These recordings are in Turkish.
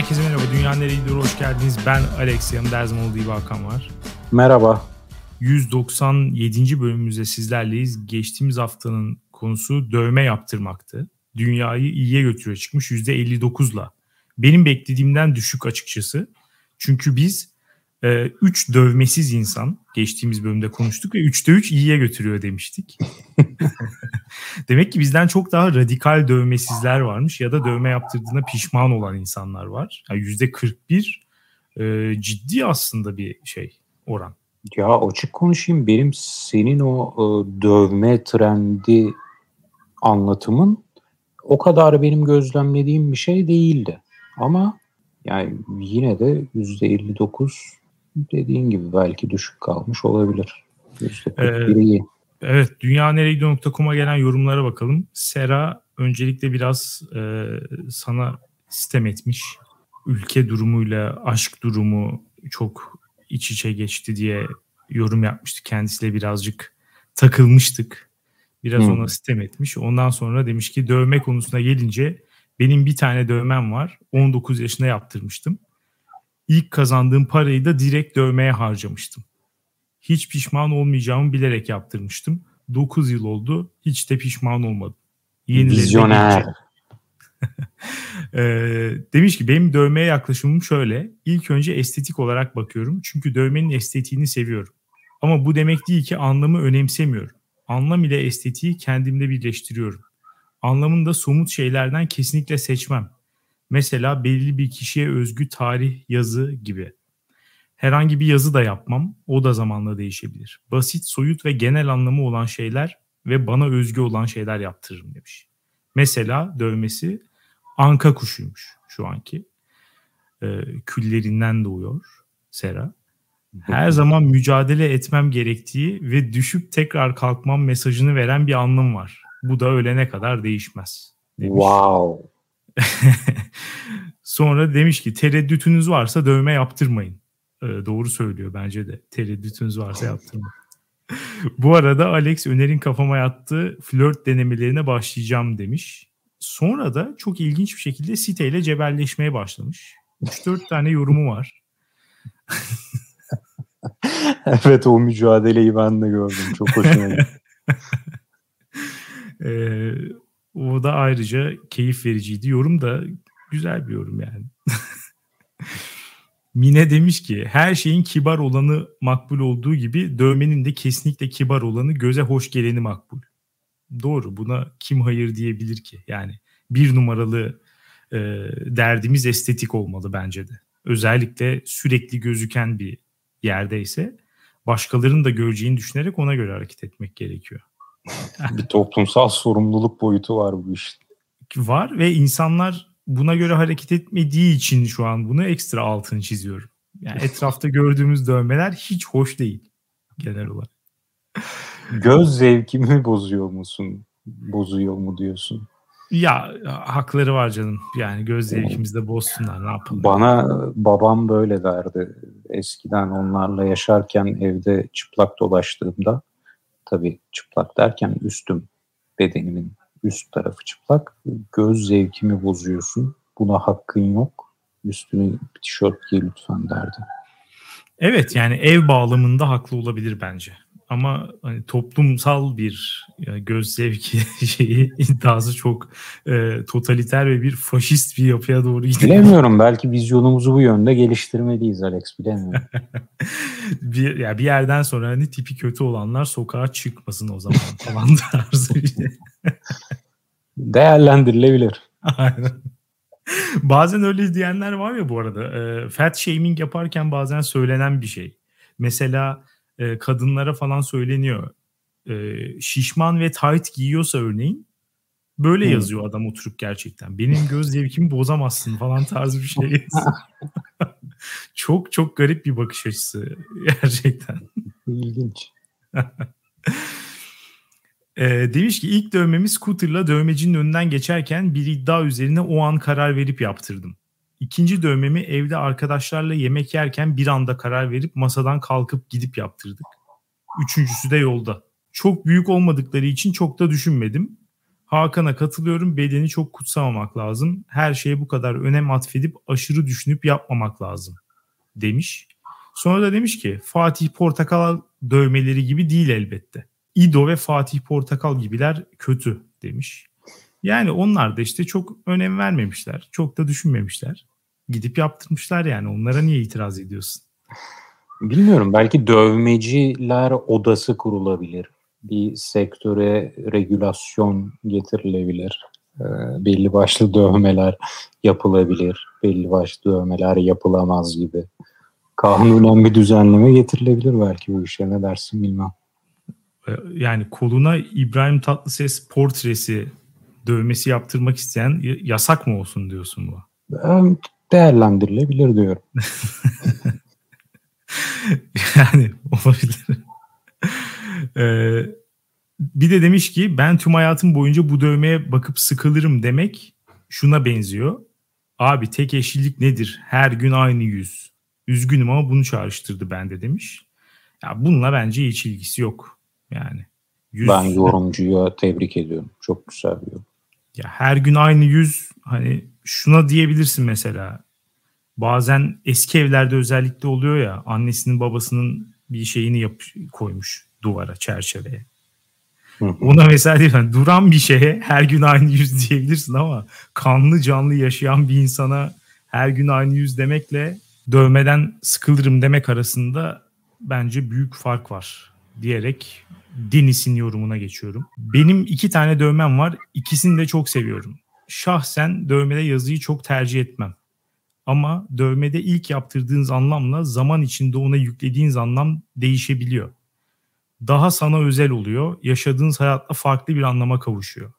Herkese merhaba. Dünya Nereyedir hoş geldiniz. Ben Alex. Yanımda her zaman olduğu gibi Hakan var. Merhaba. 197. bölümümüzde sizlerleyiz. Geçtiğimiz haftanın konusu dövme yaptırmaktı. Dünyayı iyiye götürüyor çıkmış %59'la. Benim beklediğimden düşük açıkçası. Çünkü biz 3 e, dövmesiz insan geçtiğimiz bölümde konuştuk ve 3'te 3 iyiye götürüyor demiştik. Demek ki bizden çok daha radikal dövmesizler varmış ya da dövme yaptırdığına pişman olan insanlar var. Yani %41 e, ciddi aslında bir şey oran. Ya açık konuşayım benim senin o e, dövme trendi anlatımın o kadar benim gözlemlediğim bir şey değildi. Ama yani yine de %59 dediğin gibi belki düşük kalmış olabilir. %41 ee, Evet, dünyanereydi.com'a gelen yorumlara bakalım. Sera öncelikle biraz e, sana sistem etmiş. Ülke durumuyla aşk durumu çok iç içe geçti diye yorum yapmıştı. Kendisiyle birazcık takılmıştık. Biraz hmm. ona sistem etmiş. Ondan sonra demiş ki dövme konusuna gelince benim bir tane dövmem var. 19 yaşında yaptırmıştım. İlk kazandığım parayı da direkt dövmeye harcamıştım. Hiç pişman olmayacağımı bilerek yaptırmıştım. 9 yıl oldu. Hiç de pişman olmadım. Vizyoner. e, demiş ki benim dövmeye yaklaşımım şöyle. İlk önce estetik olarak bakıyorum. Çünkü dövmenin estetiğini seviyorum. Ama bu demek değil ki anlamı önemsemiyorum. Anlam ile estetiği kendimde birleştiriyorum. Anlamını da somut şeylerden kesinlikle seçmem. Mesela belli bir kişiye özgü tarih, yazı gibi. Herhangi bir yazı da yapmam. O da zamanla değişebilir. Basit, soyut ve genel anlamı olan şeyler ve bana özgü olan şeyler yaptırırım demiş. Mesela dövmesi anka kuşuymuş şu anki. Ee, küllerinden doğuyor Sera. Her zaman mücadele etmem gerektiği ve düşüp tekrar kalkmam mesajını veren bir anlam var. Bu da ölene kadar değişmez. Demiş. Wow. Sonra demiş ki tereddütünüz varsa dövme yaptırmayın. Ee, doğru söylüyor bence de. Tereddütünüz varsa yaptırmayın. Bu arada Alex önerin kafama yattı. Flört denemelerine başlayacağım demiş. Sonra da çok ilginç bir şekilde siteyle cebelleşmeye başlamış. 3-4 tane yorumu var. evet o mücadeleyi ben de gördüm. Çok hoşuma gitti. ee, o da ayrıca keyif vericiydi. Yorum da güzel bir yorum yani. Mine demiş ki her şeyin kibar olanı makbul olduğu gibi dövmenin de kesinlikle kibar olanı göze hoş geleni makbul. Doğru buna kim hayır diyebilir ki? Yani bir numaralı e, derdimiz estetik olmalı bence de. Özellikle sürekli gözüken bir yerdeyse başkalarının da göreceğini düşünerek ona göre hareket etmek gerekiyor. Bir toplumsal sorumluluk boyutu var bu işte. Var ve insanlar buna göre hareket etmediği için şu an bunu ekstra altını çiziyorum. Yani etrafta gördüğümüz dövmeler hiç hoş değil genel olarak. Göz zevkimi bozuyor musun? Bozuyor mu diyorsun? Ya hakları var canım. Yani göz zevkimizde bozsunlar ne yapalım. Bana babam böyle derdi. Eskiden onlarla yaşarken evde çıplak dolaştığımda tabii çıplak derken üstüm bedenimin üst tarafı çıplak. Göz zevkimi bozuyorsun. Buna hakkın yok. Üstüne tişört giy lütfen derdi. Evet yani ev bağlamında haklı olabilir bence. Ama hani toplumsal bir yani göz zevki şeyi iddiası çok e, totaliter ve bir faşist bir yapıya doğru gidiyor. Bilemiyorum belki vizyonumuzu bu yönde geliştirmeliyiz Alex bilemiyorum. bir, ya bir yerden sonra hani tipi kötü olanlar sokağa çıkmasın o zaman falan tarzı bir şey. Değerlendirilebilir. Aynen. bazen öyle diyenler var ya bu arada. E, fat shaming yaparken bazen söylenen bir şey. Mesela e, kadınlara falan söyleniyor. E, şişman ve tight giyiyorsa örneğin böyle hmm. yazıyor adam oturup gerçekten. Benim göz zevkimi bozamazsın falan tarzı bir şey. çok çok garip bir bakış açısı gerçekten. İlginç. E, demiş ki ilk dövmemi scooterla dövmecinin önünden geçerken bir iddia üzerine o an karar verip yaptırdım. İkinci dövmemi evde arkadaşlarla yemek yerken bir anda karar verip masadan kalkıp gidip yaptırdık. Üçüncüsü de yolda. Çok büyük olmadıkları için çok da düşünmedim. Hakan'a katılıyorum. Bedeni çok kutsamamak lazım. Her şeye bu kadar önem atfedip aşırı düşünüp yapmamak lazım demiş. Sonra da demiş ki Fatih Portakal dövmeleri gibi değil elbette. İdo ve Fatih Portakal gibiler kötü demiş. Yani onlar da işte çok önem vermemişler. Çok da düşünmemişler. Gidip yaptırmışlar yani. Onlara niye itiraz ediyorsun? Bilmiyorum. Belki dövmeciler odası kurulabilir. Bir sektöre regülasyon getirilebilir. Ee, belli başlı dövmeler yapılabilir. Belli başlı dövmeler yapılamaz gibi. Kanunen bir düzenleme getirilebilir belki bu işe. Ne dersin bilmem. Ee, yani koluna İbrahim Tatlıses portresi dövmesi yaptırmak isteyen yasak mı olsun diyorsun bu? Değerlendirilebilir diyorum. yani olabilir. ee, bir de demiş ki ben tüm hayatım boyunca bu dövmeye bakıp sıkılırım demek şuna benziyor. Abi tek eşlilik nedir? Her gün aynı yüz. Üzgünüm ama bunu çağrıştırdı bende demiş. Ya bununla bence hiç ilgisi yok. Yani. Yüz... Ben yorumcuya tebrik ediyorum. Çok güzel bir yorum. Ya her gün aynı yüz hani şuna diyebilirsin mesela. Bazen eski evlerde özellikle oluyor ya annesinin babasının bir şeyini yap koymuş duvara, çerçeveye. Ona mesela yani duran bir şeye her gün aynı yüz diyebilirsin ama kanlı canlı yaşayan bir insana her gün aynı yüz demekle dövmeden sıkılırım demek arasında bence büyük fark var diyerek Deniz'in yorumuna geçiyorum. Benim iki tane dövmem var. İkisini de çok seviyorum. Şahsen dövmede yazıyı çok tercih etmem. Ama dövmede ilk yaptırdığınız anlamla zaman içinde ona yüklediğiniz anlam değişebiliyor. Daha sana özel oluyor. Yaşadığınız hayatla farklı bir anlama kavuşuyor.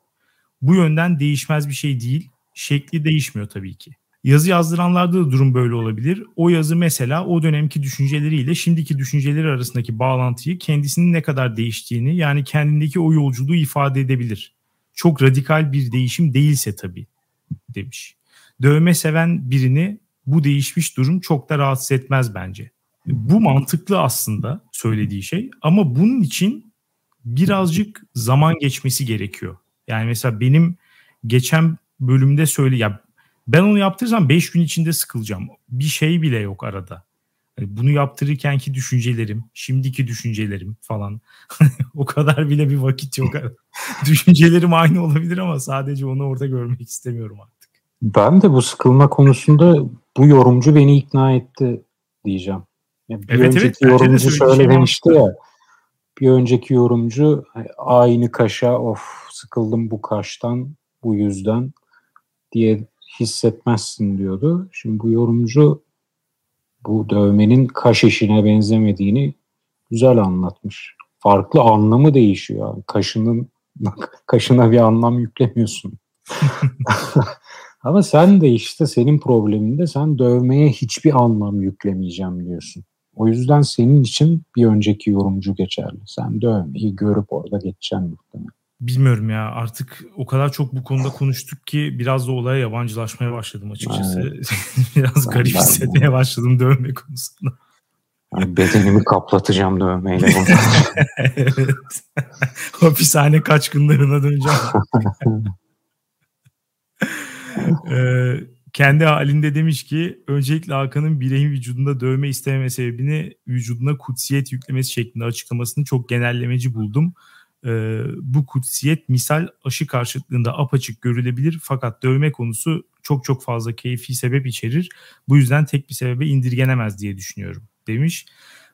Bu yönden değişmez bir şey değil. Şekli değişmiyor tabii ki. Yazı yazdıranlarda da durum böyle olabilir. O yazı mesela o dönemki düşünceleriyle şimdiki düşünceleri arasındaki bağlantıyı kendisinin ne kadar değiştiğini yani kendindeki o yolculuğu ifade edebilir. Çok radikal bir değişim değilse tabii demiş. Dövme seven birini bu değişmiş durum çok da rahatsız etmez bence. Bu mantıklı aslında söylediği şey ama bunun için birazcık zaman geçmesi gerekiyor. Yani mesela benim geçen bölümde söyle ya ben onu yaptırsam 5 gün içinde sıkılacağım. Bir şey bile yok arada. Yani bunu yaptırırkenki düşüncelerim, şimdiki düşüncelerim falan. o kadar bile bir vakit yok. Düşüncelerim aynı olabilir ama sadece onu orada görmek istemiyorum artık. Ben de bu sıkılma konusunda bu yorumcu beni ikna etti diyeceğim. Yani bir evet, önceki evet, yorumcu şöyle demişti ya. Bir önceki yorumcu aynı kaşa of sıkıldım bu kaştan bu yüzden diye hissetmezsin diyordu. Şimdi bu yorumcu bu dövmenin kaş işine benzemediğini güzel anlatmış. Farklı anlamı değişiyor. Kaşının kaşına bir anlam yüklemiyorsun. Ama sen de işte senin probleminde sen dövmeye hiçbir anlam yüklemeyeceğim diyorsun. O yüzden senin için bir önceki yorumcu geçerli. Sen dövmeyi görüp orada geçeceksin muhtemelen. Bilmiyorum ya artık o kadar çok bu konuda konuştuk ki biraz da olaya yabancılaşmaya başladım açıkçası. Evet. biraz ben, garip ben hissetmeye ben. başladım dövme konusunda. Yani bedenimi kaplatacağım dövmeyle. evet. Hapishane kaçkınlarına döneceğim. ee, kendi halinde demiş ki öncelikle Hakan'ın bireyin vücudunda dövme istememe sebebini vücuduna kutsiyet yüklemesi şeklinde açıklamasını çok genellemeci buldum e, bu kutsiyet misal aşı karşıtlığında apaçık görülebilir fakat dövme konusu çok çok fazla keyfi sebep içerir. Bu yüzden tek bir sebebe indirgenemez diye düşünüyorum demiş.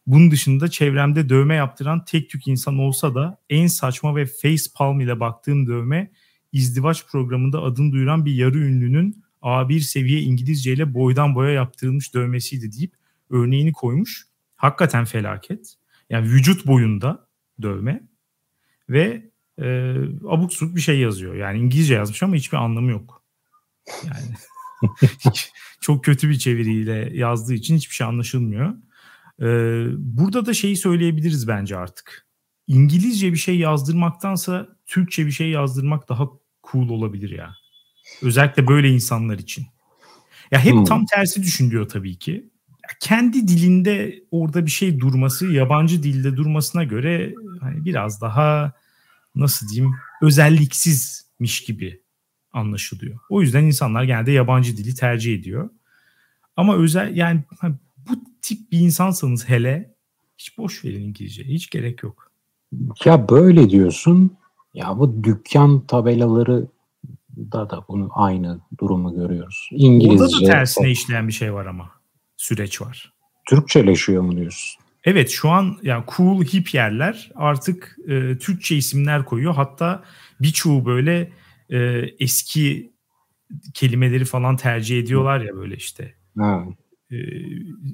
Bunun dışında çevremde dövme yaptıran tek tük insan olsa da en saçma ve face palm ile baktığım dövme izdivaç programında adını duyuran bir yarı ünlünün A1 seviye İngilizce ile boydan boya yaptırılmış dövmesiydi deyip örneğini koymuş. Hakikaten felaket. Yani vücut boyunda dövme ve e, abuk subuk bir şey yazıyor. Yani İngilizce yazmış ama hiçbir anlamı yok. Yani çok kötü bir çeviriyle yazdığı için hiçbir şey anlaşılmıyor. Ee, burada da şeyi söyleyebiliriz bence artık. İngilizce bir şey yazdırmaktansa Türkçe bir şey yazdırmak daha cool olabilir ya. Özellikle böyle insanlar için. Ya hep hmm. tam tersi düşünüyor tabii ki. Kendi dilinde orada bir şey durması, yabancı dilde durmasına göre hani biraz daha nasıl diyeyim özelliksiz dilmiş gibi anlaşılıyor. O yüzden insanlar genelde yabancı dili tercih ediyor. Ama özel yani bu tip bir insansanız hele hiç boş verin İngilizce. Hiç gerek yok. Ya böyle diyorsun. Ya bu dükkan tabelaları da da bunu aynı durumu görüyoruz. İngilizce. Orada da tersine işleyen bir şey var ama. Süreç var. Türkçeleşiyor mu diyorsun? Evet şu an yani cool hip yerler artık e, Türkçe isimler koyuyor. Hatta birçoğu böyle e, eski kelimeleri falan tercih ediyorlar ya böyle işte. Ha. E,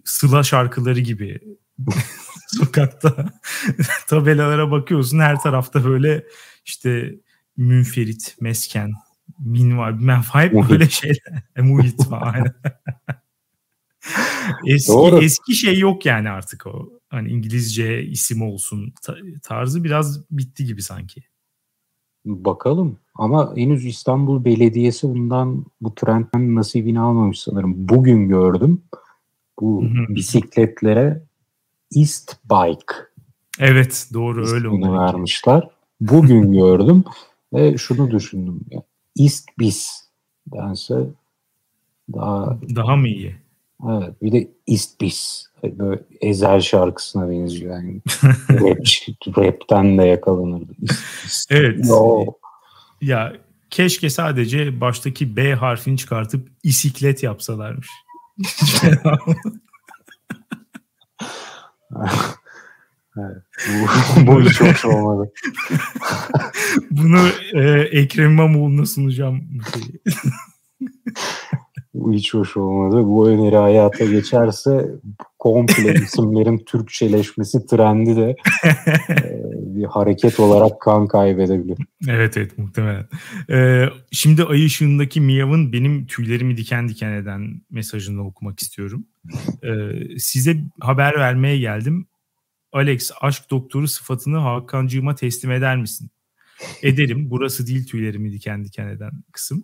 sıla şarkıları gibi sokakta tabelalara bakıyorsun her tarafta böyle işte münferit, mesken, minvar, menfaat böyle şeyler. Muhit falan. eski, Doğru. eski şey yok yani artık o. Hani İngilizce isim olsun tarzı biraz bitti gibi sanki. Bakalım. Ama henüz İstanbul Belediyesi bundan bu trendden nasibini almamış sanırım. Bugün gördüm. Bu bisikletlere East Bike. Evet doğru öyle oldu. vermişler. Bugün gördüm ve şunu düşündüm. East Bis dense daha daha mı iyi? Evet bir de East Bis böyle Ezel şarkısına benziyor yani. Rap, rapten de yakalanırdı. Evet. Yo. Ya keşke sadece baştaki B harfini çıkartıp isiklet yapsalarmış. evet. Bu, bu hiç hoş olmadı. Bunu e, Ekrem İmamoğlu'na sunacağım. bu hiç hoş olmadı. Bu öneri hayata geçerse komple isimlerin Türkçeleşmesi trendi de e, bir hareket olarak kan kaybedebilir. Evet evet muhtemelen. Ee, şimdi ay ışığındaki Miyav'ın benim tüylerimi diken diken eden mesajını okumak istiyorum. Ee, size haber vermeye geldim. Alex aşk doktoru sıfatını Hakan'cığıma teslim eder misin? Ederim. Burası değil tüylerimi diken diken eden kısım.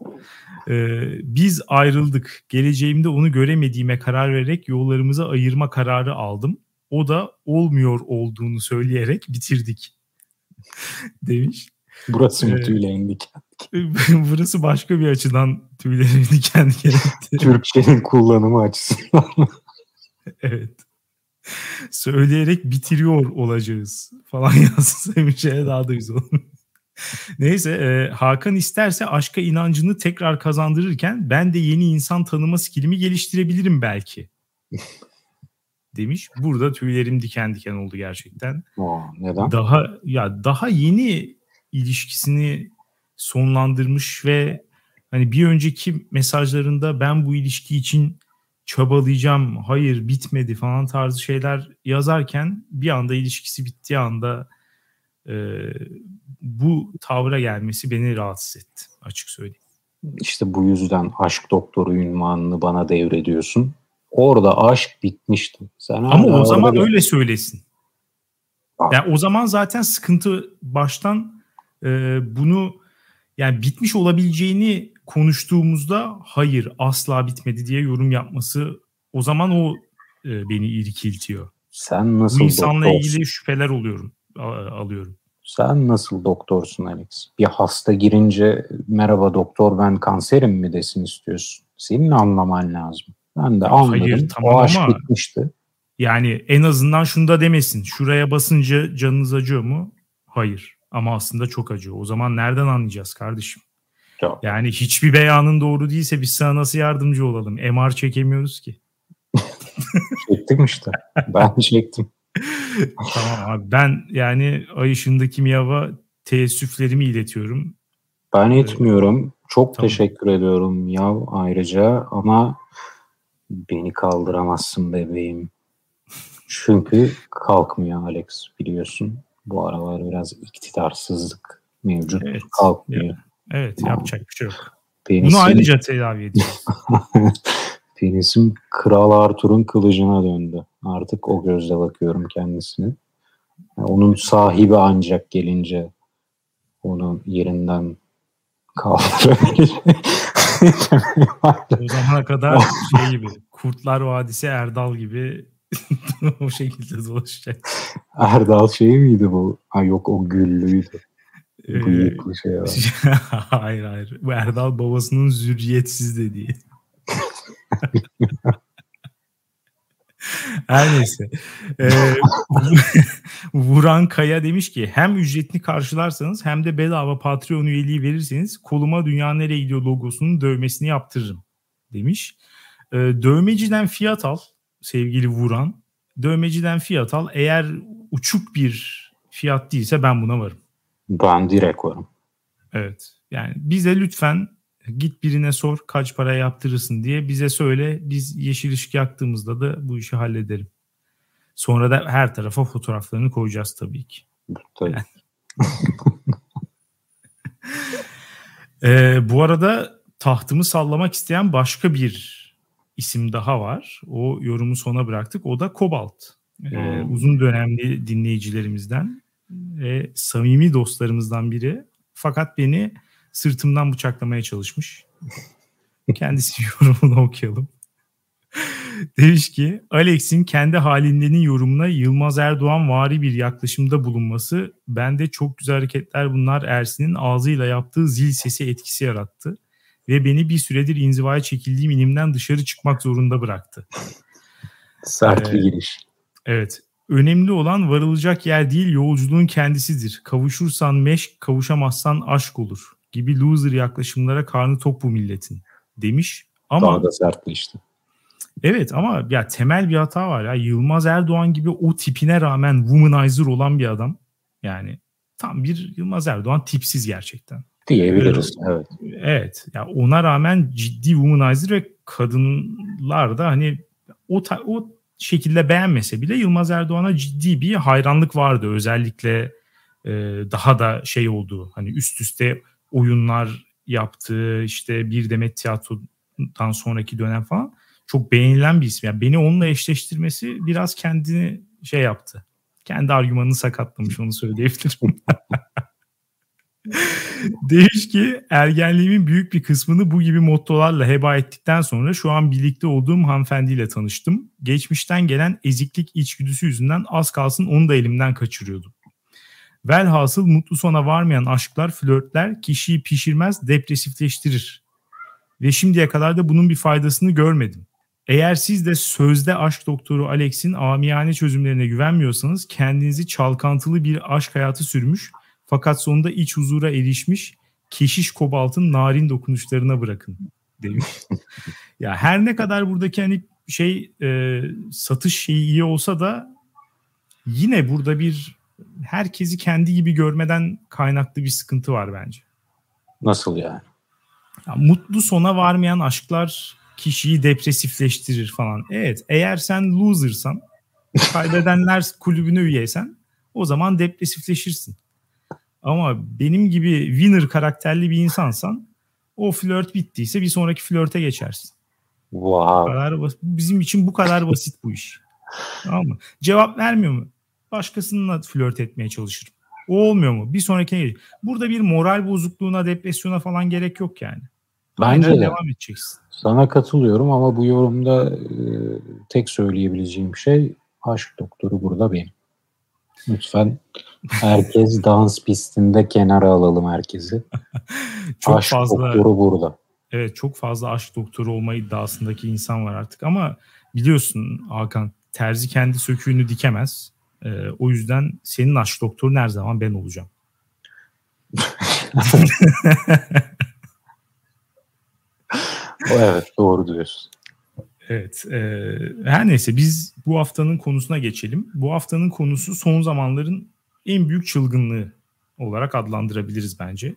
Ee, biz ayrıldık. Geleceğimde onu göremediğime karar vererek yollarımızı ayırma kararı aldım. O da olmuyor olduğunu söyleyerek bitirdik. Demiş. Burası mı ee, tüylerini diken Burası başka bir açıdan tüylerini diken diken etti. Türkçenin kullanımı açısından. evet söyleyerek bitiriyor olacağız falan yazsa bir şey daha da güzel olur. Neyse e, Hakan isterse aşka inancını tekrar kazandırırken ben de yeni insan tanıma skillimi geliştirebilirim belki. Demiş. Burada tüylerim diken diken oldu gerçekten. Aa, neden? Daha ya daha yeni ilişkisini sonlandırmış ve hani bir önceki mesajlarında ben bu ilişki için çabalayacağım, hayır bitmedi falan tarzı şeyler yazarken bir anda ilişkisi bittiği anda e, bu tavra gelmesi beni rahatsız etti açık söyleyeyim. İşte bu yüzden aşk doktoru ünvanını bana devrediyorsun. Orada aşk bitmişti. Sen Ama o zaman bir... öyle söylesin. Bak. Yani o zaman zaten sıkıntı baştan e, bunu yani bitmiş olabileceğini konuştuğumuzda hayır asla bitmedi diye yorum yapması o zaman o e, beni irkiltiyor. Sen nasıl Bu insanla doktorsun? ilgili şüpheler oluyorum alıyorum. Sen nasıl doktorsun Alex? Bir hasta girince merhaba doktor ben kanserim mi desin istiyorsun? Senin anlaman lazım. Ben de ya anladım. Hayır, tamam o aşk ama bitmişti. Yani en azından şunu da demesin. Şuraya basınca canınız acıyor mu? Hayır. Ama aslında çok acıyor. O zaman nereden anlayacağız kardeşim? Yok. Yani hiçbir beyanın doğru değilse biz sana nasıl yardımcı olalım? MR çekemiyoruz ki. Çektim işte. Ben çektim. tamam abi. Ben yani ay ışığındaki Miyav'a teessüflerimi iletiyorum. Ben etmiyorum. Çok tamam. teşekkür ediyorum Yav ayrıca ama beni kaldıramazsın bebeğim. Çünkü kalkmıyor Alex biliyorsun. Bu aralar biraz iktidarsızlık mevcut. Evet, kalkmıyor. Evet yapacak bir şey yok. Penisim, Bunu ayrıca tedavi edeceğiz. penisim Kral Arthur'un kılıcına döndü. Artık o gözle bakıyorum kendisine. Yani onun sahibi ancak gelince onu yerinden kaldırabilir. o zamana kadar şey gibi Kurtlar Vadisi Erdal gibi o şekilde dolaşacak. Erdal şey miydi bu? Ha yok o güllüydü. Bıyıklı şey var. hayır hayır. Bu Erdal babasının zürriyetsiz dediği. Her neyse. Ee, Vuran Kaya demiş ki hem ücretini karşılarsanız hem de bedava Patreon üyeliği verirseniz koluma dünya nereye gidiyor logosunun dövmesini yaptırırım demiş. Ee, dövmeciden fiyat al sevgili Vuran. Dövmeciden fiyat al. Eğer uçuk bir fiyat değilse ben buna varım. Ben direkt varım. Evet. Yani bize lütfen git birine sor kaç para yaptırırsın diye bize söyle. Biz yeşil ışık yaktığımızda da bu işi hallederim. Sonra da her tarafa fotoğraflarını koyacağız tabii ki. Tabii. Yani. ee, bu arada tahtımı sallamak isteyen başka bir isim daha var. O yorumu sona bıraktık. O da Kobalt. Ee, hmm. uzun dönemli dinleyicilerimizden ve samimi dostlarımızdan biri. Fakat beni sırtımdan bıçaklamaya çalışmış. Kendisi yorumunu okuyalım. Demiş ki Alex'in kendi halindenin yorumuna Yılmaz Erdoğan vari bir yaklaşımda bulunması bende çok güzel hareketler bunlar Ersin'in ağzıyla yaptığı zil sesi etkisi yarattı ve beni bir süredir inzivaya çekildiğim inimden dışarı çıkmak zorunda bıraktı. Sert bir ee, giriş. Evet. Önemli olan varılacak yer değil yolculuğun kendisidir. Kavuşursan meşk, kavuşamazsan aşk olur gibi loser yaklaşımlara karnı tok bu milletin demiş. Ama Daha da sertleşti. Evet ama ya temel bir hata var ya. Yılmaz Erdoğan gibi o tipine rağmen womanizer olan bir adam. Yani tam bir Yılmaz Erdoğan tipsiz gerçekten. Diyebiliriz evet. Evet. Ya ona rağmen ciddi womanizer ve kadınlar da hani o ta, o şekilde beğenmese bile Yılmaz Erdoğan'a ciddi bir hayranlık vardı. Özellikle e, daha da şey oldu. Hani üst üste oyunlar yaptığı işte bir demet tiyatrodan sonraki dönem falan çok beğenilen bir isim. Yani beni onunla eşleştirmesi biraz kendini şey yaptı. Kendi argümanını sakatlamış onu söyleyebilirim. Demiş ki ergenliğimin büyük bir kısmını bu gibi mottolarla heba ettikten sonra şu an birlikte olduğum hanımefendiyle tanıştım. Geçmişten gelen eziklik içgüdüsü yüzünden az kalsın onu da elimden kaçırıyordum. Velhasıl mutlu sona varmayan aşklar, flörtler kişiyi pişirmez, depresifleştirir. Ve şimdiye kadar da bunun bir faydasını görmedim. Eğer siz de sözde aşk doktoru Alex'in amiyane çözümlerine güvenmiyorsanız kendinizi çalkantılı bir aşk hayatı sürmüş fakat sonunda iç huzura erişmiş keşiş kobaltın narin dokunuşlarına bırakın demiş. ya her ne kadar buradaki hani şey e, satış şeyi iyi olsa da yine burada bir herkesi kendi gibi görmeden kaynaklı bir sıkıntı var bence. Nasıl yani? Ya, mutlu sona varmayan aşklar kişiyi depresifleştirir falan. Evet eğer sen loser'san kaybedenler kulübüne üyeysen o zaman depresifleşirsin. Ama benim gibi winner karakterli bir insansan o flört bittiyse bir sonraki flörte geçersin. Wow. kadar basit. Bizim için bu kadar basit bu iş. Tamam mı? Cevap vermiyor mu? Başkasınınla flört etmeye çalışırım. O olmuyor mu? Bir sonrakine geç. Burada bir moral bozukluğuna, depresyona falan gerek yok yani. Bence de. devam edeceksin. Sana katılıyorum ama bu yorumda e, tek söyleyebileceğim şey aşk doktoru burada benim. Lütfen herkes dans pistinde kenara alalım herkesi. çok aşk fazla, doktoru burada. Evet çok fazla aşk doktoru olma iddiasındaki insan var artık ama biliyorsun Hakan terzi kendi söküğünü dikemez. Ee, o yüzden senin aşk doktorun her zaman ben olacağım. evet doğru diyorsun. Evet. E, her neyse biz bu haftanın konusuna geçelim. Bu haftanın konusu son zamanların en büyük çılgınlığı olarak adlandırabiliriz bence.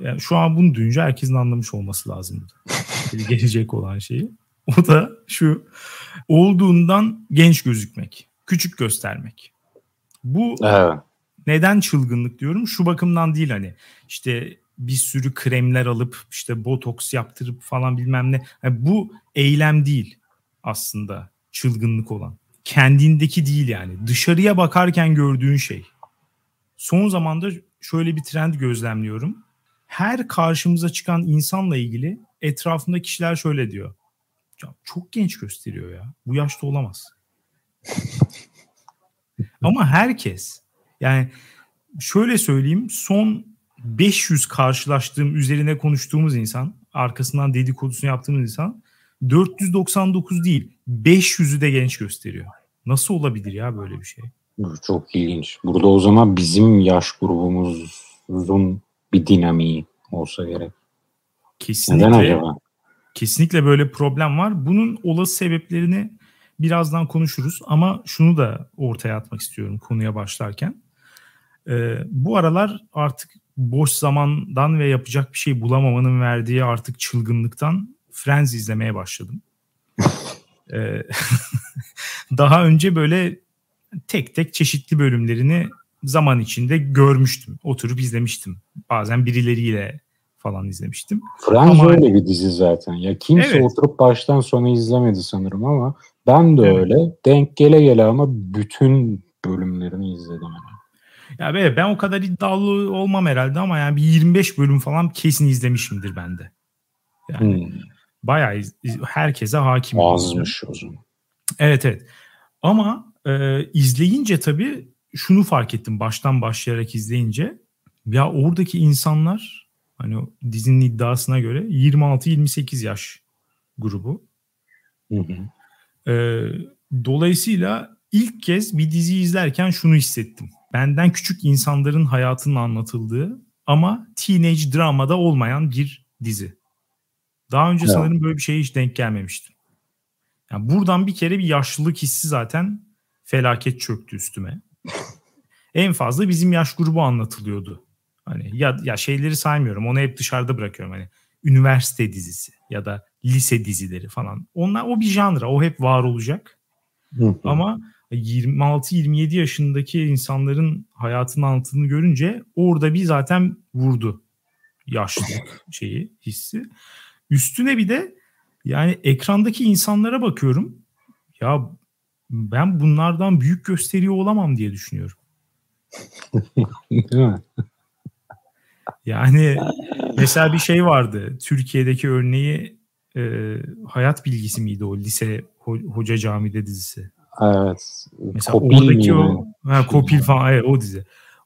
Yani şu an bunu duyunca herkesin anlamış olması lazım. Gelecek olan şeyi. O da şu olduğundan genç gözükmek, küçük göstermek. Bu evet. neden çılgınlık diyorum? Şu bakımdan değil hani işte bir sürü kremler alıp işte botoks yaptırıp falan bilmem ne. Yani bu eylem değil aslında çılgınlık olan. Kendindeki değil yani. Dışarıya bakarken gördüğün şey. Son zamanda şöyle bir trend gözlemliyorum. Her karşımıza çıkan insanla ilgili etrafında kişiler şöyle diyor. Çok genç gösteriyor ya. Bu yaşta olamaz. Ama herkes yani şöyle söyleyeyim son 500 karşılaştığım üzerine konuştuğumuz insan arkasından dedikodusunu yaptığımız insan 499 değil 500'ü de genç gösteriyor. Nasıl olabilir ya böyle bir şey? Çok ilginç. Burada o zaman bizim yaş grubumuzun bir dinamiği olsa gerek. Kesinlikle. Neden acaba? Kesinlikle böyle problem var. Bunun olası sebeplerini birazdan konuşuruz ama şunu da ortaya atmak istiyorum konuya başlarken. Ee, bu aralar artık boş zamandan ve yapacak bir şey bulamamanın verdiği artık çılgınlıktan Friends izlemeye başladım. ee, daha önce böyle tek tek çeşitli bölümlerini zaman içinde görmüştüm. Oturup izlemiştim. Bazen birileriyle falan izlemiştim. Friends ama... öyle bir dizi zaten. Ya kimse evet. oturup baştan sona izlemedi sanırım ama ben de evet. öyle. Denk gele gele ama bütün bölümlerini izledim. Yani. Ya be, ben o kadar iddialı olmam herhalde ama yani bir 25 bölüm falan kesin izlemişimdir bende. Yani hmm. bayağı iz, herkese hakim. Azmış o zaman. Evet evet. Ama e, izleyince tabii şunu fark ettim baştan başlayarak izleyince. Ya oradaki insanlar hani o dizinin iddiasına göre 26-28 yaş grubu. Hı hı. E, dolayısıyla ilk kez bir dizi izlerken şunu hissettim benden küçük insanların hayatının anlatıldığı ama teenage dramada olmayan bir dizi. Daha önce evet. sanırım böyle bir şeye hiç denk gelmemiştim. Yani buradan bir kere bir yaşlılık hissi zaten felaket çöktü üstüme. en fazla bizim yaş grubu anlatılıyordu. Hani ya ya şeyleri saymıyorum. Onu hep dışarıda bırakıyorum hani üniversite dizisi ya da lise dizileri falan. Onlar o bir janra, o hep var olacak. Ama 26-27 yaşındaki insanların hayatının anlatıldığını görünce orada bir zaten vurdu yaşlılık şeyi hissi. Üstüne bir de yani ekrandaki insanlara bakıyorum. Ya ben bunlardan büyük gösteriyor olamam diye düşünüyorum. yani mesela bir şey vardı. Türkiye'deki örneği e, hayat bilgisi miydi o lise hoca camide dizisi? Evet. Mesela Kopil oradaki o ha, Kopil falan evet, o dizi.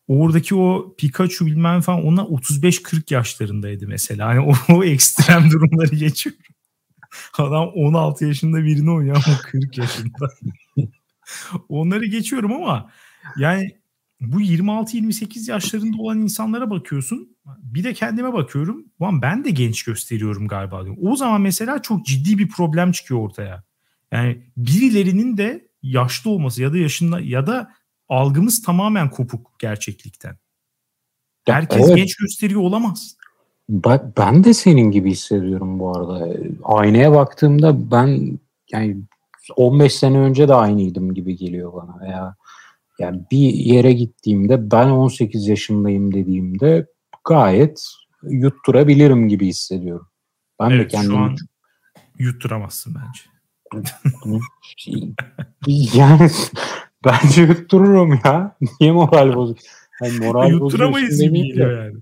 Oradaki o Pikachu bilmem falan ona 35-40 yaşlarındaydı mesela. Hani o, o ekstrem durumları geçiyor. Adam 16 yaşında birini oynuyor ama 40 yaşında. Onları geçiyorum ama yani bu 26-28 yaşlarında olan insanlara bakıyorsun. Bir de kendime bakıyorum. Ulan ben de genç gösteriyorum galiba. Diyorum. O zaman mesela çok ciddi bir problem çıkıyor ortaya. Yani birilerinin de yaşlı olması ya da yaşında ya da algımız tamamen kopuk gerçeklikten. Herkes evet. genç gösteriyor olamaz. Bak ben de senin gibi hissediyorum bu arada. Aynaya baktığımda ben yani 15 sene önce de aynıydım gibi geliyor bana. Veya yani bir yere gittiğimde ben 18 yaşındayım dediğimde gayet yutturabilirim gibi hissediyorum. Ben evet, de kendimi şu an yutturamazsın bence yani bence yuttururum ya. Niye moral bozuk? Yani moral Yutturamayız gibi yani.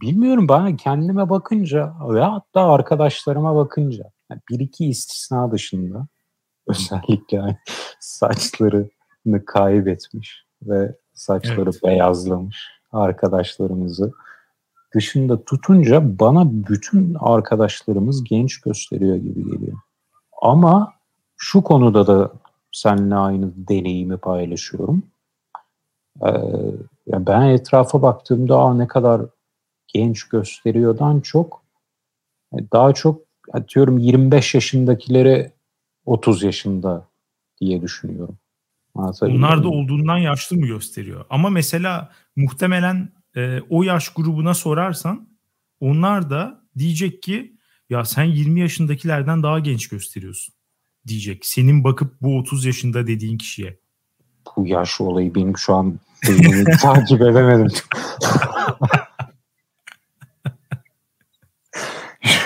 Bilmiyorum bana kendime bakınca ve hatta arkadaşlarıma bakınca yani bir iki istisna dışında özellikle yani saçlarını kaybetmiş ve saçları evet. beyazlamış arkadaşlarımızı dışında tutunca bana bütün arkadaşlarımız genç gösteriyor gibi geliyor. Ama şu konuda da seninle aynı deneyimi paylaşıyorum. Ee, yani ben etrafa baktığımda Aa, ne kadar genç gösteriyordan çok daha çok atıyorum 25 yaşındakileri 30 yaşında diye düşünüyorum. Onlar da olduğundan yaşlı mı gösteriyor? Ama mesela muhtemelen e, o yaş grubuna sorarsan onlar da diyecek ki ya sen 20 yaşındakilerden daha genç gösteriyorsun diyecek. Senin bakıp bu 30 yaşında dediğin kişiye. Bu yaş olayı benim şu an takip edemedim.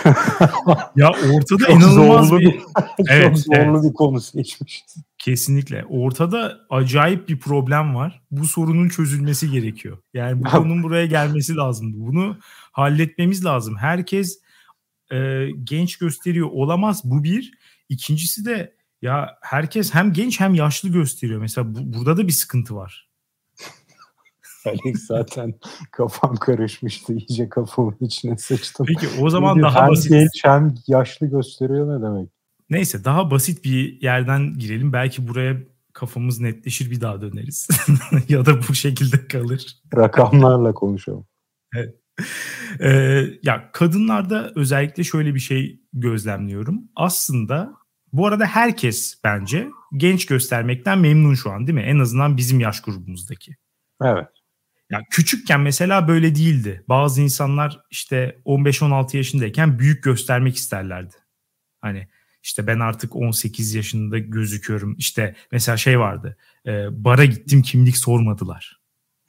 ya ortada çok inanılmaz bir, bir evet, çok zorlu evet. bir konu seçmiş. Kesinlikle. Ortada acayip bir problem var. Bu sorunun çözülmesi gerekiyor. Yani bu konunun buraya gelmesi lazım. Bunu halletmemiz lazım. Herkes e, genç gösteriyor olamaz. Bu bir. İkincisi de ya herkes hem genç hem yaşlı gösteriyor. Mesela bu, burada da bir sıkıntı var. Alex zaten kafam karışmıştı. iyice kafamın içine sıçtım. Peki o zaman daha hem basit. genç hem yaşlı gösteriyor ne demek? Neyse daha basit bir yerden girelim. Belki buraya kafamız netleşir bir daha döneriz. ya da bu şekilde kalır. Rakamlarla konuşalım. Evet. Ee, ya kadınlarda özellikle şöyle bir şey gözlemliyorum. Aslında bu arada herkes bence genç göstermekten memnun şu an değil mi? En azından bizim yaş grubumuzdaki. Evet. Ya küçükken mesela böyle değildi. Bazı insanlar işte 15-16 yaşındayken büyük göstermek isterlerdi. Hani işte ben artık 18 yaşında gözüküyorum. İşte mesela şey vardı. E, bara gittim kimlik sormadılar.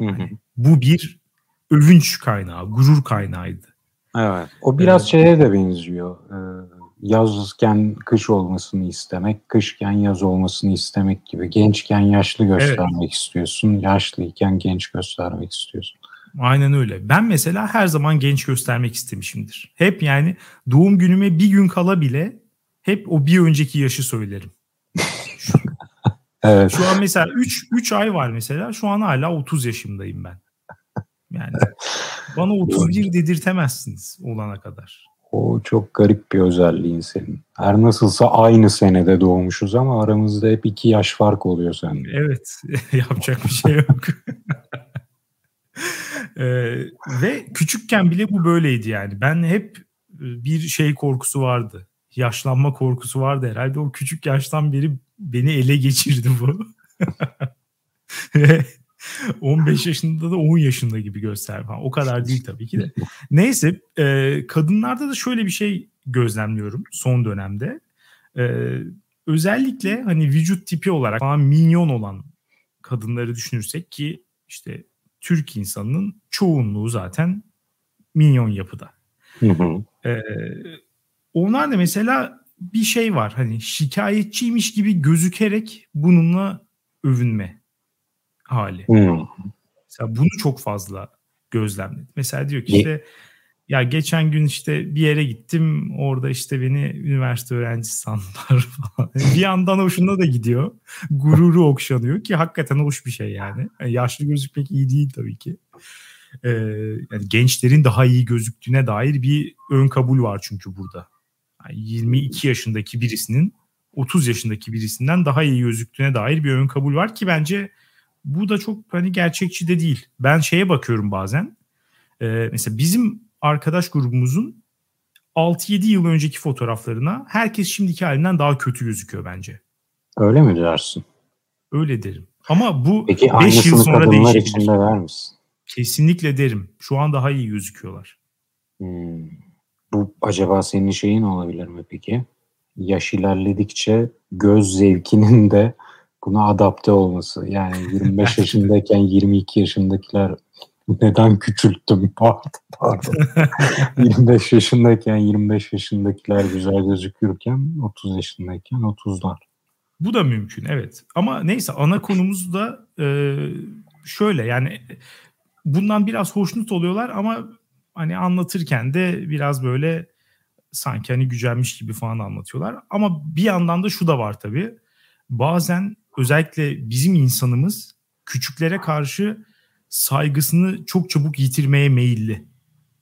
Hı hı. Hani bu bir övünç kaynağı, gurur kaynağıydı. Evet. O biraz evet. şeye de benziyor. Ee, yazken kış olmasını istemek, kışken yaz olmasını istemek gibi. Gençken yaşlı göstermek evet. istiyorsun, yaşlıyken genç göstermek istiyorsun. Aynen öyle. Ben mesela her zaman genç göstermek istemişimdir. Hep yani doğum günüme bir gün kala bile hep o bir önceki yaşı söylerim. Şu, evet. Şu an mesela 3 3 ay var mesela. Şu an hala 30 yaşındayım ben. Yani bana 31 dedirtemezsiniz olana kadar. O çok garip bir özelliğin senin. Her nasılsa aynı senede doğmuşuz ama aramızda hep iki yaş fark oluyor sende. Evet. Yapacak bir şey yok. ee, ve küçükken bile bu böyleydi yani. Ben hep bir şey korkusu vardı. Yaşlanma korkusu vardı herhalde. O küçük yaştan beri beni ele geçirdi bu. 15 yaşında da 10 yaşında gibi göster falan. O kadar değil tabii ki de. Neyse e, kadınlarda da şöyle bir şey gözlemliyorum son dönemde. E, özellikle hani vücut tipi olarak falan minyon olan kadınları düşünürsek ki işte Türk insanının çoğunluğu zaten minyon yapıda. Hı hı. E, onlar da mesela bir şey var hani şikayetçiymiş gibi gözükerek bununla övünme hali. Hmm. Mesela bunu çok fazla gözlemledim. Mesela diyor ki işte ya geçen gün işte bir yere gittim orada işte beni üniversite öğrencisi sandılar falan. bir yandan hoşuna da gidiyor. Gururu okşanıyor ki hakikaten hoş bir şey yani. yani yaşlı gözükmek iyi değil tabii ki. Ee, yani gençlerin daha iyi gözüktüğüne dair bir ön kabul var çünkü burada. Yani 22 yaşındaki birisinin 30 yaşındaki birisinden daha iyi gözüktüğüne dair bir ön kabul var ki bence bu da çok hani gerçekçi de değil. Ben şeye bakıyorum bazen. E, mesela bizim arkadaş grubumuzun 6-7 yıl önceki fotoğraflarına herkes şimdiki halinden daha kötü gözüküyor bence. Öyle mi dersin? Öyle derim. Ama bu 5 yıl sonra değişebilir. için de der misin? Kesinlikle derim. Şu an daha iyi gözüküyorlar. Hmm. Bu acaba senin şeyin olabilir mi peki? Yaş ilerledikçe göz zevkinin de buna adapte olması. Yani 25 yaşındayken 22 yaşındakiler neden küçülttüm pardon pardon. 25 yaşındayken 25 yaşındakiler güzel gözükürken 30 yaşındayken 30'lar. Bu da mümkün evet. Ama neyse ana konumuz da e, şöyle yani bundan biraz hoşnut oluyorlar ama hani anlatırken de biraz böyle sanki hani gücenmiş gibi falan anlatıyorlar. Ama bir yandan da şu da var tabii. Bazen özellikle bizim insanımız küçüklere karşı saygısını çok çabuk yitirmeye meyilli.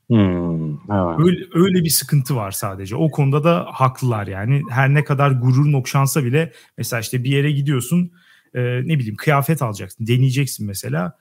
Hmm, evet. öyle, öyle bir sıkıntı var sadece. O konuda da haklılar yani. Her ne kadar gururun okşansa bile mesela işte bir yere gidiyorsun e, ne bileyim kıyafet alacaksın. Deneyeceksin mesela.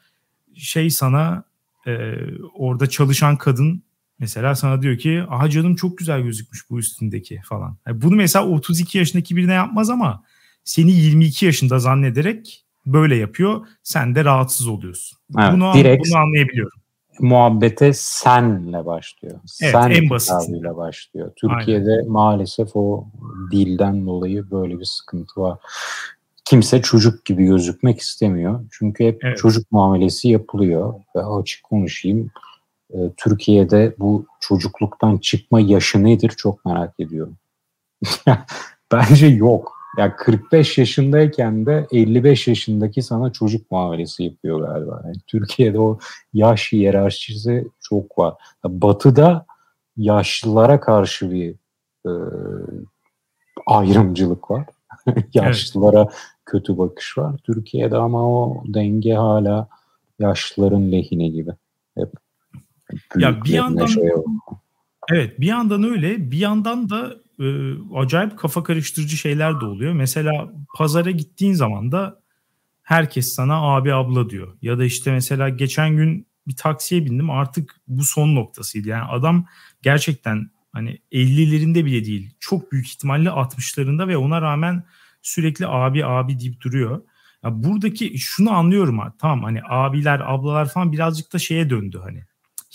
Şey sana e, orada çalışan kadın mesela sana diyor ki aha canım çok güzel gözükmüş bu üstündeki falan. Yani bunu mesela 32 yaşındaki birine yapmaz ama seni 22 yaşında zannederek böyle yapıyor. Sen de rahatsız oluyorsun. Evet, bunu, direkt bunu anlayabiliyorum. Muhabbete senle başlıyor. Evet, Sen en basit. başlıyor. Türkiye'de Aynen. maalesef o dilden dolayı böyle bir sıkıntı var. Kimse çocuk gibi gözükmek istemiyor. Çünkü hep evet. çocuk muamelesi yapılıyor. Ve açık konuşayım. E, Türkiye'de bu çocukluktan çıkma yaşı nedir çok merak ediyorum. Bence yok. Ya 45 yaşındayken de 55 yaşındaki sana çocuk muamelesi yapıyor galiba. Yani Türkiye'de o yaş hiyerarşisi çok var. Batı'da yaşlılara karşı bir e, ayrımcılık var. Yaşlılara evet. kötü bakış var. Türkiye'de ama o denge hala yaşlıların lehine gibi. Hep ya bir yandan şey evet bir yandan öyle bir yandan da e, acayip kafa karıştırıcı şeyler de oluyor. Mesela pazara gittiğin zaman da herkes sana abi abla diyor. Ya da işte mesela geçen gün bir taksiye bindim artık bu son noktasıydı. Yani adam gerçekten hani 50'lerinde bile değil çok büyük ihtimalle 60'larında ve ona rağmen sürekli abi abi deyip duruyor. Ya buradaki şunu anlıyorum ha. Tamam hani abiler, ablalar falan birazcık da şeye döndü hani.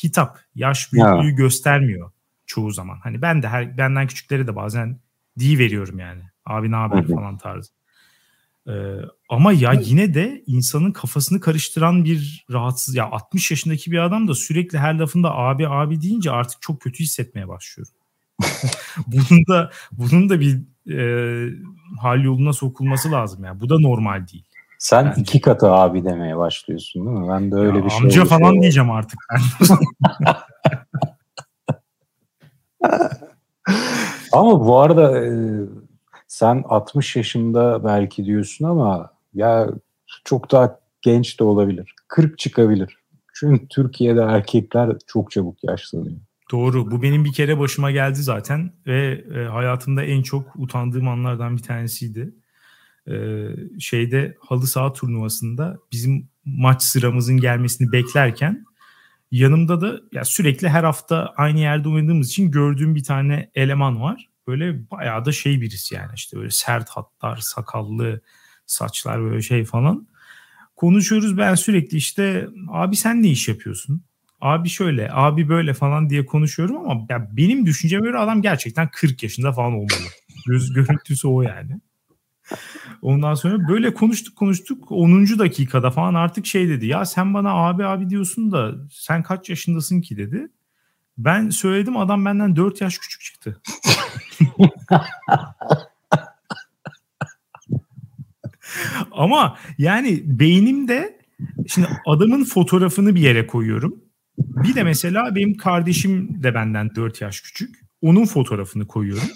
Hitap, yaş büyüklüğü ya. göstermiyor çoğu zaman. Hani ben de her benden küçükleri de bazen di veriyorum yani. Abi ne haber falan tarzı. Ee, ama ya yine de insanın kafasını karıştıran bir rahatsız ya 60 yaşındaki bir adam da sürekli her lafında abi abi deyince artık çok kötü hissetmeye başlıyorum. bunun da bunun da bir e, hal yoluna sokulması lazım yani. Bu da normal değil. Sen bence. iki katı abi demeye başlıyorsun değil mi? Ben de öyle ya bir şey. Amca falan şey diyeceğim artık ben. ama bu arada e, sen 60 yaşında belki diyorsun ama ya çok daha genç de olabilir. 40 çıkabilir. Çünkü Türkiye'de erkekler çok çabuk yaşlanıyor. Doğru. Bu benim bir kere başıma geldi zaten ve e, hayatımda en çok utandığım anlardan bir tanesiydi. E, şeyde halı saha turnuvasında bizim maç sıramızın gelmesini beklerken yanımda da ya sürekli her hafta aynı yerde oynadığımız için gördüğüm bir tane eleman var. Böyle bayağı da şey birisi yani işte böyle sert hatlar, sakallı, saçlar böyle şey falan. Konuşuyoruz ben sürekli işte abi sen ne iş yapıyorsun? Abi şöyle, abi böyle falan diye konuşuyorum ama ya benim düşünceme göre adam gerçekten 40 yaşında falan olmalı. Göz görüntüsü o yani. Ondan sonra böyle konuştuk konuştuk 10. dakikada falan artık şey dedi ya sen bana abi abi diyorsun da sen kaç yaşındasın ki dedi. Ben söyledim adam benden 4 yaş küçük çıktı. Ama yani beynimde şimdi adamın fotoğrafını bir yere koyuyorum. Bir de mesela benim kardeşim de benden 4 yaş küçük. Onun fotoğrafını koyuyorum.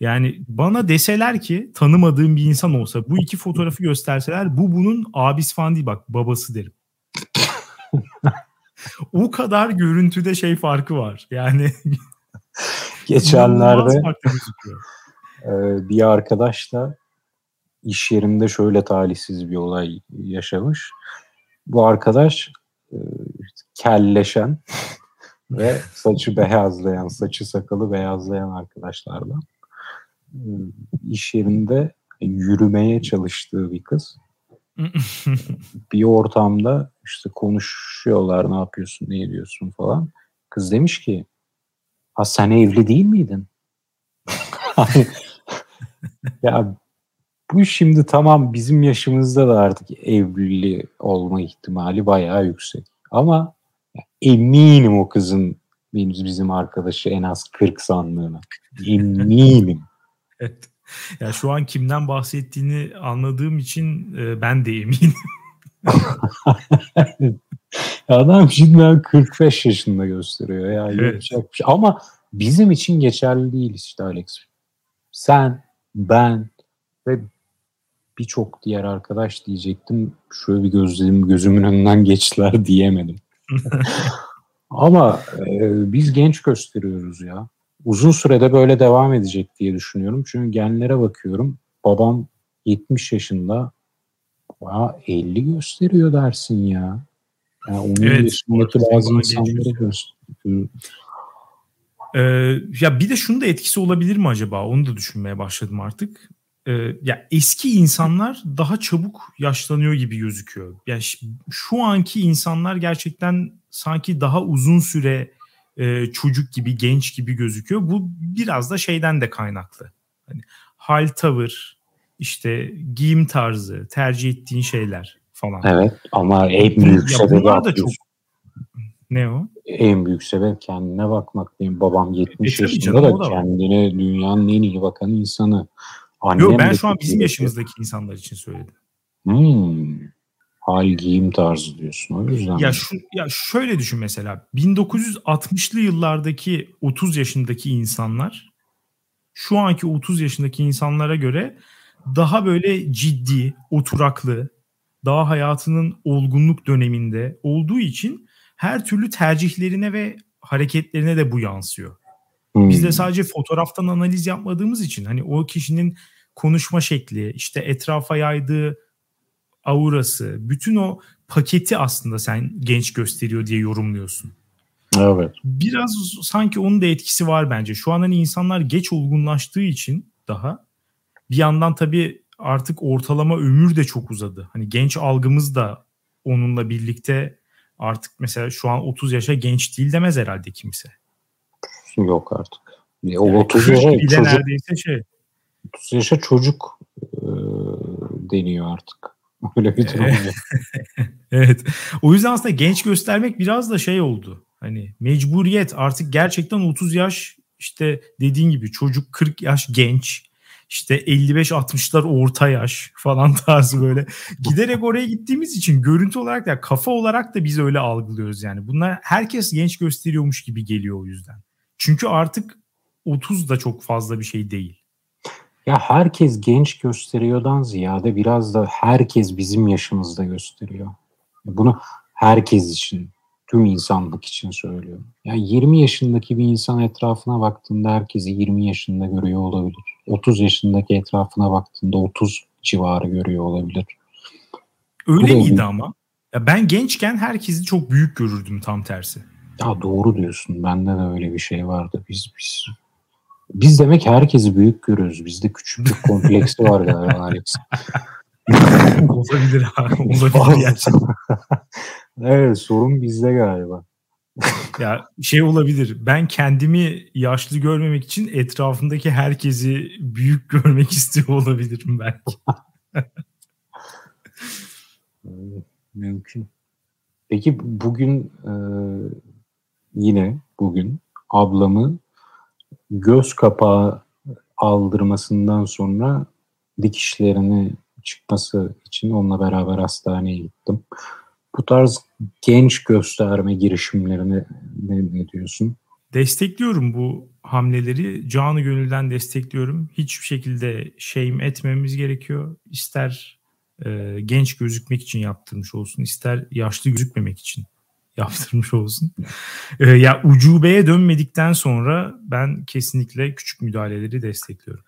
Yani bana deseler ki tanımadığım bir insan olsa bu iki fotoğrafı gösterseler bu bunun abisi falan değil bak babası derim. o kadar görüntüde şey farkı var. Yani geçenlerde e, bir arkadaş da iş yerinde şöyle talihsiz bir olay yaşamış. Bu arkadaş e, kelleşen ve saçı beyazlayan, saçı sakalı beyazlayan arkadaşlardan iş yerinde yürümeye çalıştığı bir kız. bir ortamda işte konuşuyorlar ne yapıyorsun ne ediyorsun falan. Kız demiş ki ha sen evli değil miydin? ya bu şimdi tamam bizim yaşımızda da artık evli olma ihtimali bayağı yüksek. Ama eminim o kızın bizim, bizim arkadaşı en az 40 sandığına. Eminim. evet. Ya şu an kimden bahsettiğini anladığım için e, ben de eminim. Adam şimdi 45 yaşında gösteriyor ya. Evet. Şey. Ama bizim için geçerli değil işte Alex. Sen, ben ve birçok diğer arkadaş diyecektim. Şöyle bir gözlerim gözümün önünden geçtiler diyemedim. Ama e, biz genç gösteriyoruz ya. Uzun sürede böyle devam edecek diye düşünüyorum. Çünkü genlere bakıyorum. Babam 70 yaşında ya 50 gösteriyor dersin ya. Yani onun evet, yaşındaki bazı insanları gösteriyor. Ee, ya bir de şunu da etkisi olabilir mi acaba? Onu da düşünmeye başladım artık. Ee, ya eski insanlar daha çabuk yaşlanıyor gibi gözüküyor. Ya yani şu anki insanlar gerçekten sanki daha uzun süre e, çocuk gibi, genç gibi gözüküyor. Bu biraz da şeyden de kaynaklı. Hani hal tavır, işte giyim tarzı, tercih ettiğin şeyler falan. Evet ama en büyük sebebi da çok ne o? En büyük sebep kendine bakmak. Benim babam 70 e, yaşında canım, da, da kendine dünyanın en iyi bakan insanı. Annem Yok ben şu an bizim yaşımızdaki insanlar için söyledim. Hmm. Hal giyim tarzı diyorsun o yüzden. Ya şu ya şöyle düşün mesela 1960'lı yıllardaki 30 yaşındaki insanlar şu anki 30 yaşındaki insanlara göre daha böyle ciddi, oturaklı, daha hayatının olgunluk döneminde olduğu için her türlü tercihlerine ve hareketlerine de bu yansıyor. Hmm. Biz de sadece fotoğraftan analiz yapmadığımız için hani o kişinin konuşma şekli, işte etrafa yaydığı aurası, bütün o paketi aslında sen genç gösteriyor diye yorumluyorsun. Evet. Biraz sanki onun da etkisi var bence. Şu an hani insanlar geç olgunlaştığı için daha bir yandan tabii artık ortalama ömür de çok uzadı. Hani genç algımız da onunla birlikte artık mesela şu an 30 yaşa genç değil demez herhalde kimse. Yok artık. O yani 30 yaşa çocuk, neredeyse şey. 30 yaşa çocuk e, deniyor artık. Öyle bir durum evet. O yüzden aslında genç göstermek biraz da şey oldu. Hani mecburiyet artık gerçekten 30 yaş işte dediğin gibi çocuk 40 yaş genç işte 55-60'lar orta yaş falan tarzı böyle. Giderek oraya gittiğimiz için görüntü olarak da kafa olarak da biz öyle algılıyoruz yani. Bunlar herkes genç gösteriyormuş gibi geliyor o yüzden. Çünkü artık 30 da çok fazla bir şey değil. Ya herkes genç gösteriyordan ziyade biraz da herkes bizim yaşımızda gösteriyor. Bunu herkes için, tüm insanlık için söylüyorum. Yani 20 yaşındaki bir insan etrafına baktığında herkesi 20 yaşında görüyor olabilir. 30 yaşındaki etrafına baktığında 30 civarı görüyor olabilir. Öyle miydi ama? Ya ben gençken herkesi çok büyük görürdüm tam tersi. Ya doğru diyorsun. Bende de öyle bir şey vardı. Biz biz biz demek herkesi büyük görüyoruz. Bizde küçüklük kompleksi var galiba Alex. olabilir abi. Olabilir gerçekten. evet sorun bizde galiba. ya şey olabilir. Ben kendimi yaşlı görmemek için etrafındaki herkesi büyük görmek istiyor olabilirim belki. Mümkün. Peki bugün e, yine bugün ablamı göz kapağı aldırmasından sonra dikişlerini çıkması için onunla beraber hastaneye gittim. Bu tarz genç gösterme girişimlerini ne, ne diyorsun? Destekliyorum bu hamleleri. Canı gönülden destekliyorum. Hiçbir şekilde shame etmemiz gerekiyor. İster e, genç gözükmek için yaptırmış olsun, ister yaşlı gözükmemek için yaptırmış olsun. Ee, ya ucubeye dönmedikten sonra ben kesinlikle küçük müdahaleleri destekliyorum.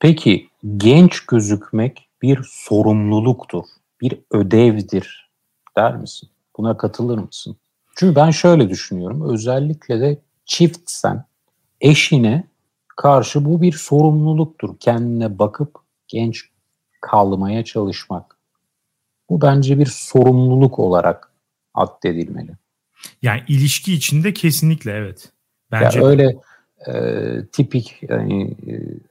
Peki genç gözükmek bir sorumluluktur, bir ödevdir der misin? Buna katılır mısın? Çünkü ben şöyle düşünüyorum. Özellikle de çiftsen eşine karşı bu bir sorumluluktur. Kendine bakıp genç kalmaya çalışmak. Bu bence bir sorumluluk olarak addedilmeli. Yani ilişki içinde kesinlikle evet. Bence ya öyle e, tipik yani,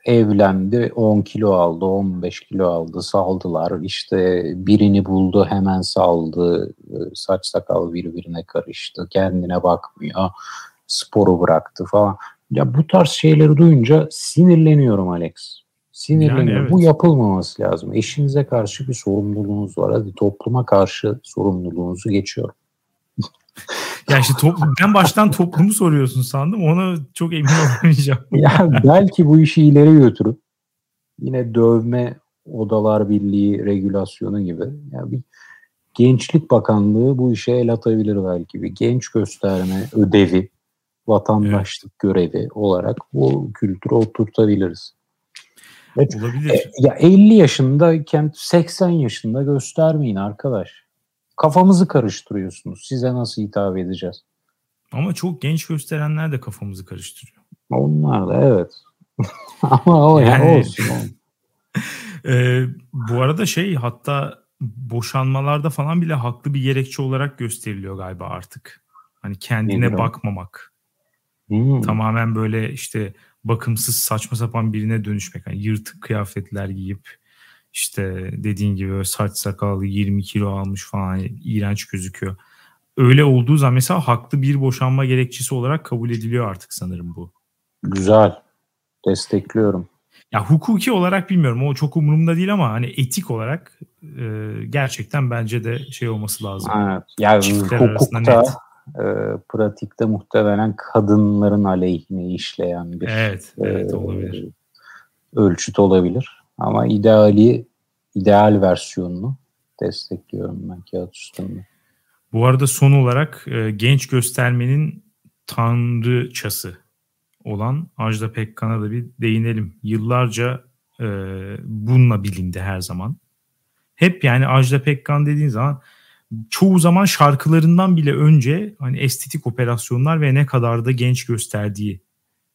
e, evlendi 10 kilo aldı 15 kilo aldı saldılar işte birini buldu hemen saldı e, saç sakal birbirine karıştı kendine bakmıyor sporu bıraktı falan. Ya bu tarz şeyleri duyunca sinirleniyorum Alex. Sinirleniyorum. Yani evet. Bu yapılmaması lazım. Eşinize karşı bir sorumluluğunuz var. Hadi topluma karşı sorumluluğunuzu geçiyorum. Ya işte top, ben baştan toplumu soruyorsun sandım. Ona çok emin olamayacağım. ya belki bu işi ileri götürüp yine dövme odalar birliği regülasyonu gibi yani bir Gençlik Bakanlığı bu işe el atabilir belki. Bir genç gösterme ödevi, vatandaşlık evet. görevi olarak bu kültürü oturtabiliriz. Olabilir. E, ya 50 yaşındayken 80 yaşında göstermeyin arkadaş kafamızı karıştırıyorsunuz. Size nasıl hitap edeceğiz? Ama çok genç gösterenler de kafamızı karıştırıyor. Onlar da evet. Ama o yani, ya olsun. e, bu arada şey hatta boşanmalarda falan bile haklı bir gerekçe olarak gösteriliyor galiba artık. Hani kendine Nedir bakmamak. Hmm. Tamamen böyle işte bakımsız saçma sapan birine dönüşmek. Hani yırtık kıyafetler giyip işte dediğin gibi saç sakallı 20 kilo almış falan iğrenç gözüküyor. Öyle olduğu zaman mesela haklı bir boşanma gerekçesi olarak kabul ediliyor artık sanırım bu. Güzel. Destekliyorum. Ya hukuki olarak bilmiyorum o çok umurumda değil ama hani etik olarak e, gerçekten bence de şey olması lazım. Evet. Yani hukukta e, pratikte muhtemelen kadınların aleyhine işleyen bir evet, evet, e, olabilir. ölçüt olabilir. Ama ideali, ideal versiyonunu destekliyorum ben kağıt üstünde. Bu arada son olarak e, genç göstermenin tanrıçası olan Ajda Pekkan'a da bir değinelim. Yıllarca e, bununla bilindi her zaman. Hep yani Ajda Pekkan dediğin zaman çoğu zaman şarkılarından bile önce hani estetik operasyonlar ve ne kadar da genç gösterdiği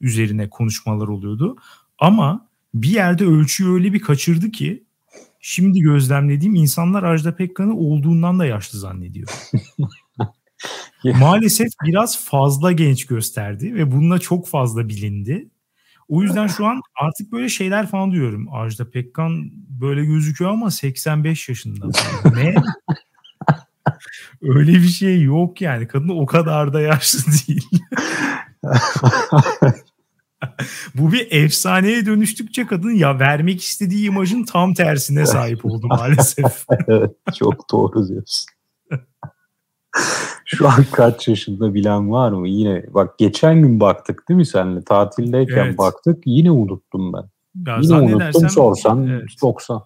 üzerine konuşmalar oluyordu. Ama bir yerde ölçüyü öyle bir kaçırdı ki şimdi gözlemlediğim insanlar Ajda Pekkan'ı olduğundan da yaşlı zannediyor. Maalesef biraz fazla genç gösterdi ve bununla çok fazla bilindi. O yüzden şu an artık böyle şeyler falan diyorum. Ajda Pekkan böyle gözüküyor ama 85 yaşında. ne? Öyle bir şey yok yani. Kadın o kadar da yaşlı değil. Bu bir efsaneye dönüştükçe kadın ya vermek istediği imajın tam tersine sahip oldu maalesef. evet, çok doğru diyorsun. Şu an kaç yaşında bilen var mı? Yine bak geçen gün baktık değil mi senle? Tatildeyken evet. baktık. Yine unuttum ben. Ya Yine unuttum sorsan evet. 90.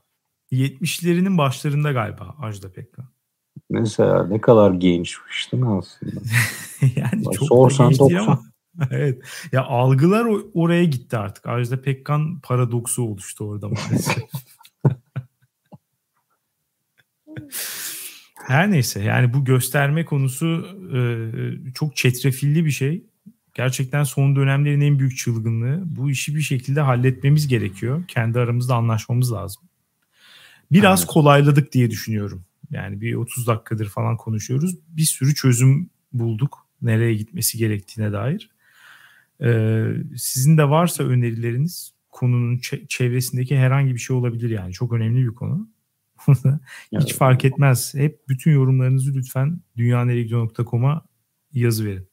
70'lerinin başlarında galiba Ajda Pekkan. Mesela ne kadar gençmiş değil mi aslında? yani bak, çok sorsan 90. Ama. evet. Ya algılar oraya gitti artık. Ajda Pekkan paradoksu oluştu orada maalesef. Her neyse yani bu gösterme konusu e, çok çetrefilli bir şey. Gerçekten son dönemlerin en büyük çılgınlığı. Bu işi bir şekilde halletmemiz gerekiyor. Kendi aramızda anlaşmamız lazım. Biraz evet. kolayladık diye düşünüyorum. Yani bir 30 dakikadır falan konuşuyoruz. Bir sürü çözüm bulduk. Nereye gitmesi gerektiğine dair. Ee, sizin de varsa önerileriniz konunun çevresindeki herhangi bir şey olabilir yani. Çok önemli bir konu. Hiç fark etmez. Hep bütün yorumlarınızı lütfen dünyaneregidiyor.com'a yazı verin.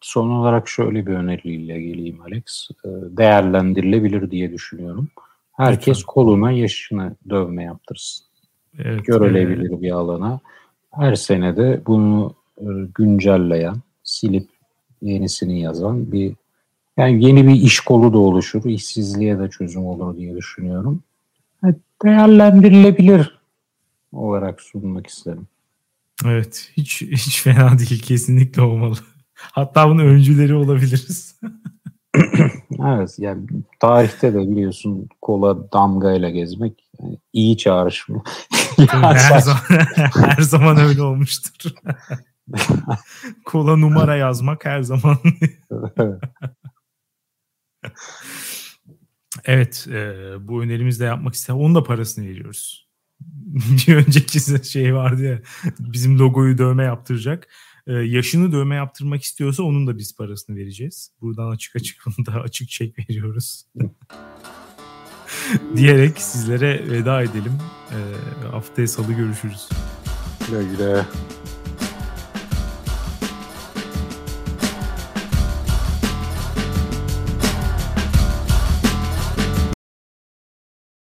Son olarak şöyle bir öneriyle geleyim Alex. Ee, değerlendirilebilir diye düşünüyorum. Herkes lütfen. koluna yaşını dövme yaptırsın. Evet, Görülebilir evet. bir alana. Her sene de bunu e, güncelleyen, silip yenisini yazan bir yani yeni bir iş kolu da oluşur. işsizliğe de çözüm olur diye düşünüyorum. Değerlendirilebilir olarak sunmak isterim. Evet hiç hiç fena değil kesinlikle olmalı. Hatta bunun öncüleri olabiliriz. evet yani tarihte de biliyorsun kola damgayla gezmek yani iyi çağrışma. her, zaman, her zaman öyle olmuştur. kola numara yazmak her zaman. Evet e, bu önerimizde yapmak ister. Onun da parasını veriyoruz. bir önceki şey vardı ya bizim logoyu dövme yaptıracak. Ee, yaşını dövme yaptırmak istiyorsa onun da biz parasını vereceğiz. Buradan açık açık bunu da açık çek veriyoruz. diyerek sizlere veda edelim. Ee, haftaya salı görüşürüz. Güle güle.